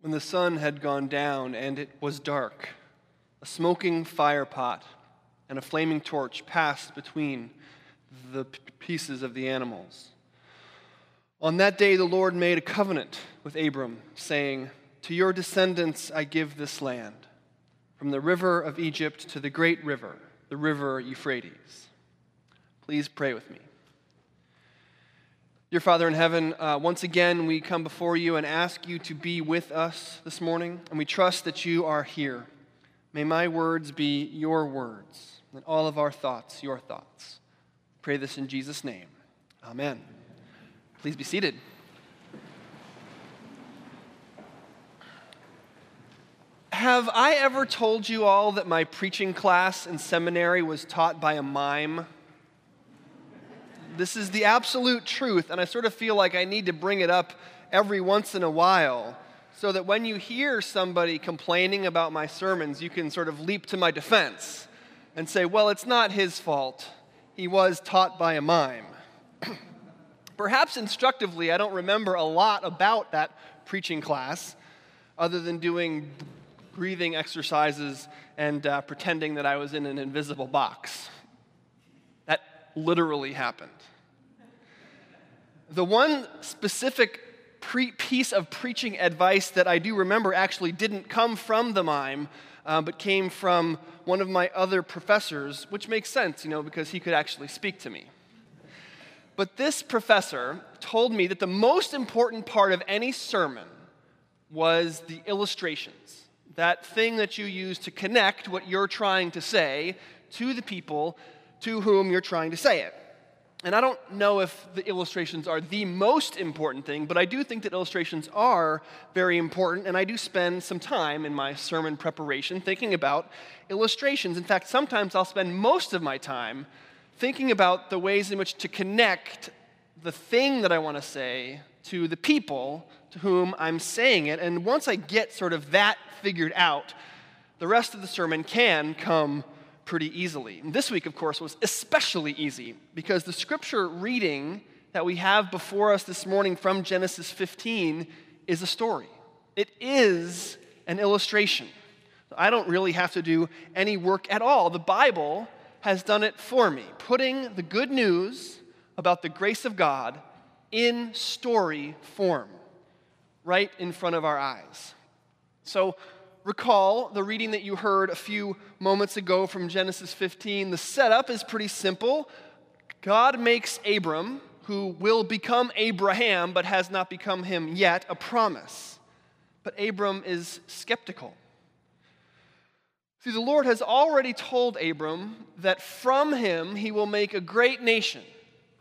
When the sun had gone down and it was dark, a smoking fire pot and a flaming torch passed between the pieces of the animals. On that day, the Lord made a covenant with Abram, saying, To your descendants I give this land, from the river of Egypt to the great river, the river Euphrates. Please pray with me. Dear Father in heaven, uh, once again we come before you and ask you to be with us this morning, and we trust that you are here. May my words be your words, and all of our thoughts your thoughts. Pray this in Jesus' name. Amen. Please be seated. Have I ever told you all that my preaching class in seminary was taught by a mime? This is the absolute truth, and I sort of feel like I need to bring it up every once in a while so that when you hear somebody complaining about my sermons, you can sort of leap to my defense and say, well, it's not his fault. He was taught by a mime. Perhaps instructively, I don't remember a lot about that preaching class other than doing breathing exercises and uh, pretending that I was in an invisible box. Literally happened. The one specific pre- piece of preaching advice that I do remember actually didn't come from the mime, uh, but came from one of my other professors, which makes sense, you know, because he could actually speak to me. But this professor told me that the most important part of any sermon was the illustrations, that thing that you use to connect what you're trying to say to the people to whom you're trying to say it. And I don't know if the illustrations are the most important thing, but I do think that illustrations are very important, and I do spend some time in my sermon preparation thinking about illustrations. In fact, sometimes I'll spend most of my time thinking about the ways in which to connect the thing that I want to say to the people to whom I'm saying it. And once I get sort of that figured out, the rest of the sermon can come pretty easily. And this week, of course, was especially easy because the scripture reading that we have before us this morning from Genesis 15 is a story. It is an illustration. I don't really have to do any work at all. The Bible has done it for me, putting the good news about the grace of God in story form right in front of our eyes. So, recall the reading that you heard a few moments ago from Genesis 15. The setup is pretty simple. God makes Abram, who will become Abraham but has not become him yet, a promise. But Abram is skeptical. See, the Lord has already told Abram that from him he will make a great nation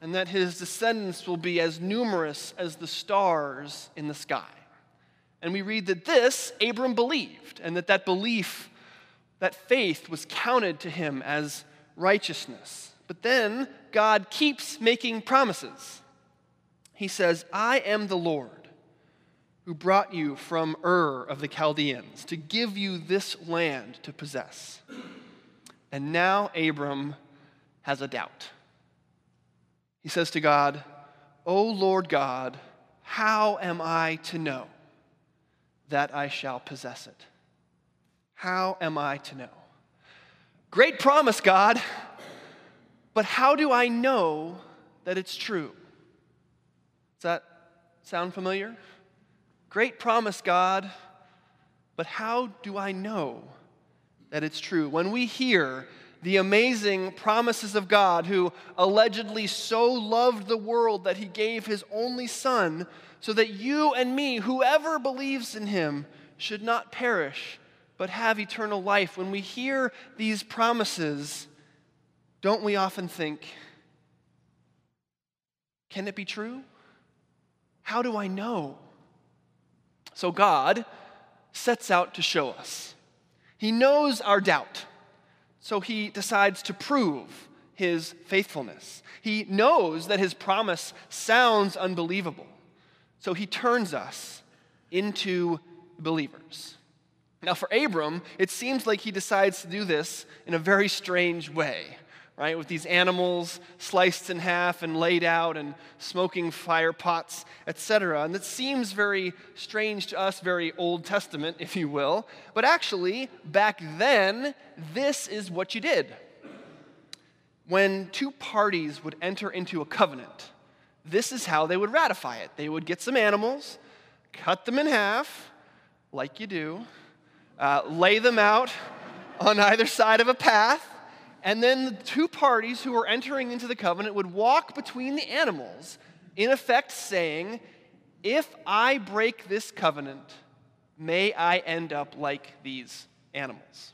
and that his descendants will be as numerous as the stars in the sky. And we read that this Abram believed, and that that belief, that faith was counted to him as righteousness. But then God keeps making promises. He says, I am the Lord who brought you from Ur of the Chaldeans to give you this land to possess. And now Abram has a doubt. He says to God, O Lord God, how am I to know? That I shall possess it. How am I to know? Great promise, God, but how do I know that it's true? Does that sound familiar? Great promise, God, but how do I know that it's true? When we hear the amazing promises of God, who allegedly so loved the world that he gave his only son so that you and me, whoever believes in him, should not perish, but have eternal life. When we hear these promises, don't we often think, can it be true? How do I know? So God sets out to show us. He knows our doubt, so he decides to prove his faithfulness. He knows that his promise sounds unbelievable. So he turns us into believers. Now, for Abram, it seems like he decides to do this in a very strange way. Right? With these animals sliced in half and laid out and smoking fire pots, etc. And that seems very strange to us, very Old Testament, if you will. But actually, back then, this is what you did. When two parties would enter into a covenant, this is how they would ratify it. They would get some animals, cut them in half, like you do, uh, lay them out on either side of a path, and then the two parties who were entering into the covenant would walk between the animals, in effect saying, If I break this covenant, may I end up like these animals.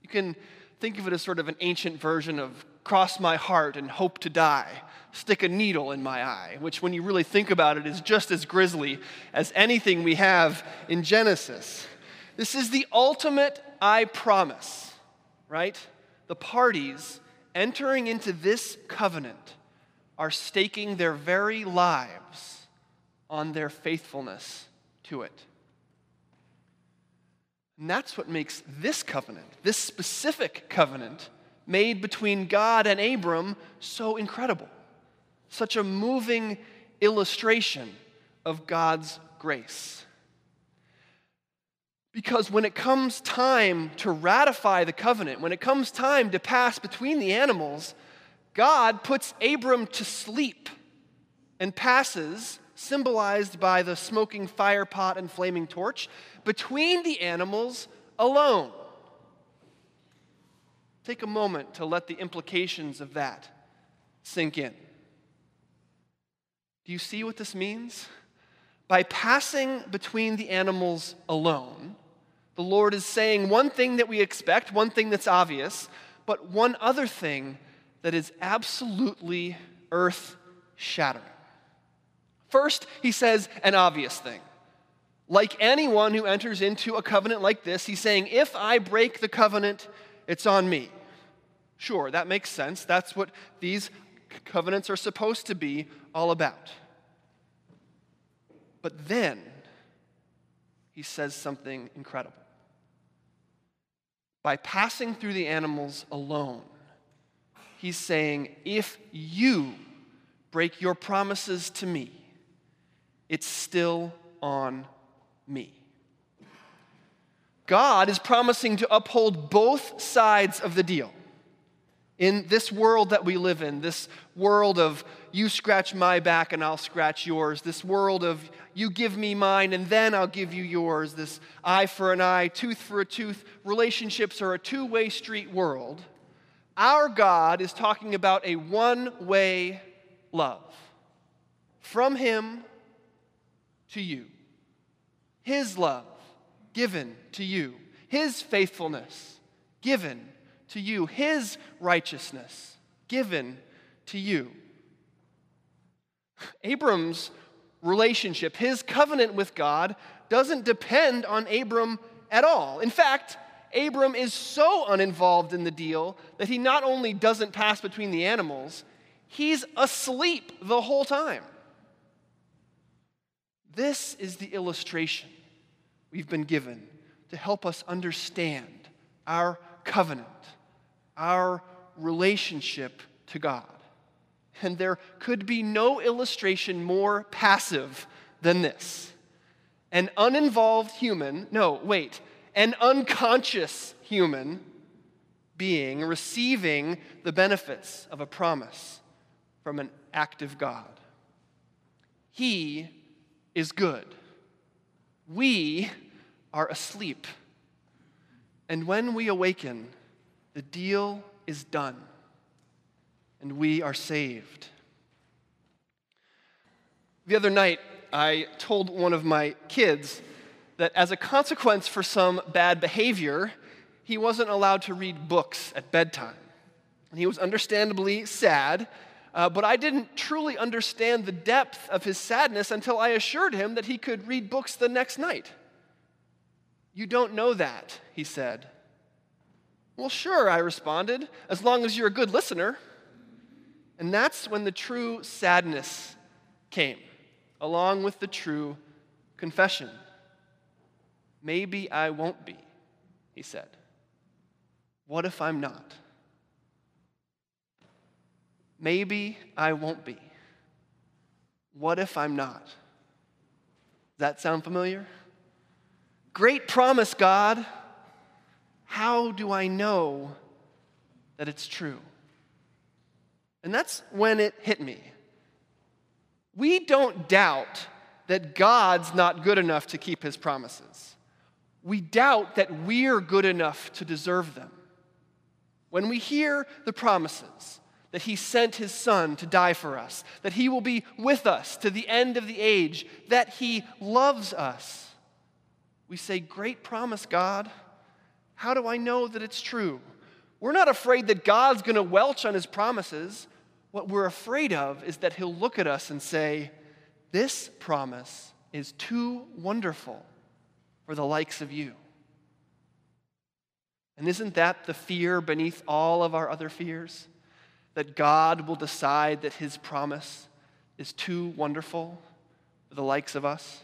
You can think of it as sort of an ancient version of cross my heart and hope to die, stick a needle in my eye, which, when you really think about it, is just as grisly as anything we have in Genesis. This is the ultimate I promise, right? The parties entering into this covenant are staking their very lives on their faithfulness to it. And that's what makes this covenant, this specific covenant made between God and Abram, so incredible. Such a moving illustration of God's grace. Because when it comes time to ratify the covenant, when it comes time to pass between the animals, God puts Abram to sleep and passes, symbolized by the smoking fire pot and flaming torch, between the animals alone. Take a moment to let the implications of that sink in. Do you see what this means? By passing between the animals alone, the Lord is saying one thing that we expect, one thing that's obvious, but one other thing that is absolutely earth shattering. First, he says an obvious thing. Like anyone who enters into a covenant like this, he's saying, if I break the covenant, it's on me. Sure, that makes sense. That's what these covenants are supposed to be all about. But then, he says something incredible by passing through the animals alone, he's saying, if you break your promises to me, it's still on me. God is promising to uphold both sides of the deal. In this world that we live in, this world of you scratch my back and I'll scratch yours, this world of you give me mine and then I'll give you yours, this eye for an eye, tooth for a tooth, relationships are a two way street world. Our God is talking about a one way love from Him to you. His love given to you, His faithfulness given to you, His righteousness given to you. Abram's relationship, his covenant with God, doesn't depend on Abram at all. In fact, Abram is so uninvolved in the deal that he not only doesn't pass between the animals, he's asleep the whole time. This is the illustration we've been given to help us understand our covenant, our relationship to God. And there could be no illustration more passive than this. An uninvolved human, no, wait, an unconscious human being receiving the benefits of a promise from an active God. He is good. We are asleep. And when we awaken, the deal is done and we are saved. The other night, I told one of my kids that as a consequence for some bad behavior, he wasn't allowed to read books at bedtime. And he was understandably sad, uh, but I didn't truly understand the depth of his sadness until I assured him that he could read books the next night. You don't know that, he said. Well, sure, I responded, as long as you're a good listener. And that's when the true sadness came, along with the true confession. Maybe I won't be, he said. What if I'm not? maybe I won't be. What if I'm not? Does that sound familiar? Great promise, God. How do I know that it's true? And that's when it hit me. We don't doubt that God's not good enough to keep his promises. We doubt that we're good enough to deserve them. When we hear the promises that he sent his son to die for us, that he will be with us to the end of the age, that he loves us, we say, Great promise, God. How do I know that it's true? We're not afraid that God's going to welch on his promises. What we're afraid of is that he'll look at us and say, This promise is too wonderful for the likes of you. And isn't that the fear beneath all of our other fears? That God will decide that his promise is too wonderful for the likes of us?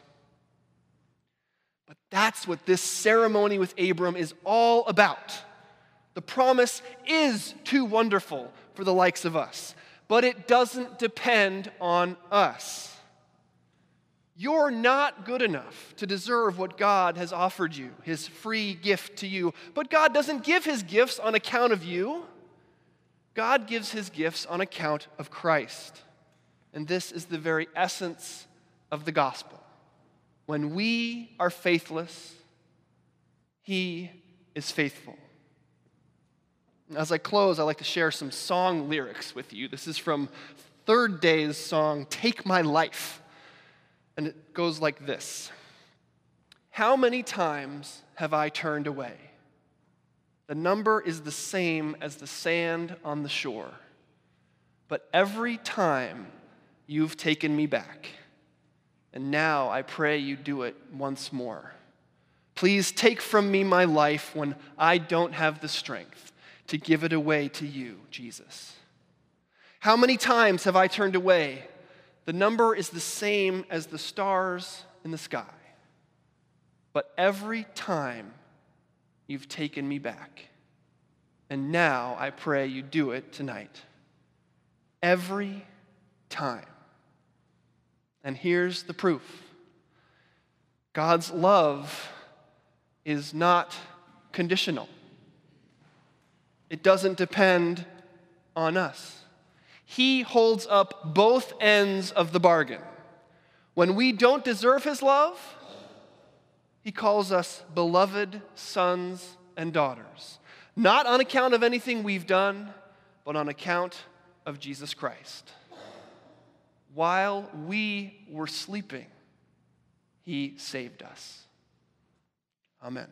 But that's what this ceremony with Abram is all about. The promise is too wonderful for the likes of us, but it doesn't depend on us. You're not good enough to deserve what God has offered you, his free gift to you. But God doesn't give his gifts on account of you, God gives his gifts on account of Christ. And this is the very essence of the gospel. When we are faithless, he is faithful. As I close, I'd like to share some song lyrics with you. This is from Third Day's song, Take My Life. And it goes like this How many times have I turned away? The number is the same as the sand on the shore. But every time you've taken me back. And now I pray you do it once more. Please take from me my life when I don't have the strength to give it away to you, Jesus. How many times have I turned away? The number is the same as the stars in the sky. But every time you've taken me back. And now I pray you do it tonight. Every time. And here's the proof God's love is not conditional, it doesn't depend on us. He holds up both ends of the bargain. When we don't deserve His love, He calls us beloved sons and daughters, not on account of anything we've done, but on account of Jesus Christ while we were sleeping, he saved us. Amen.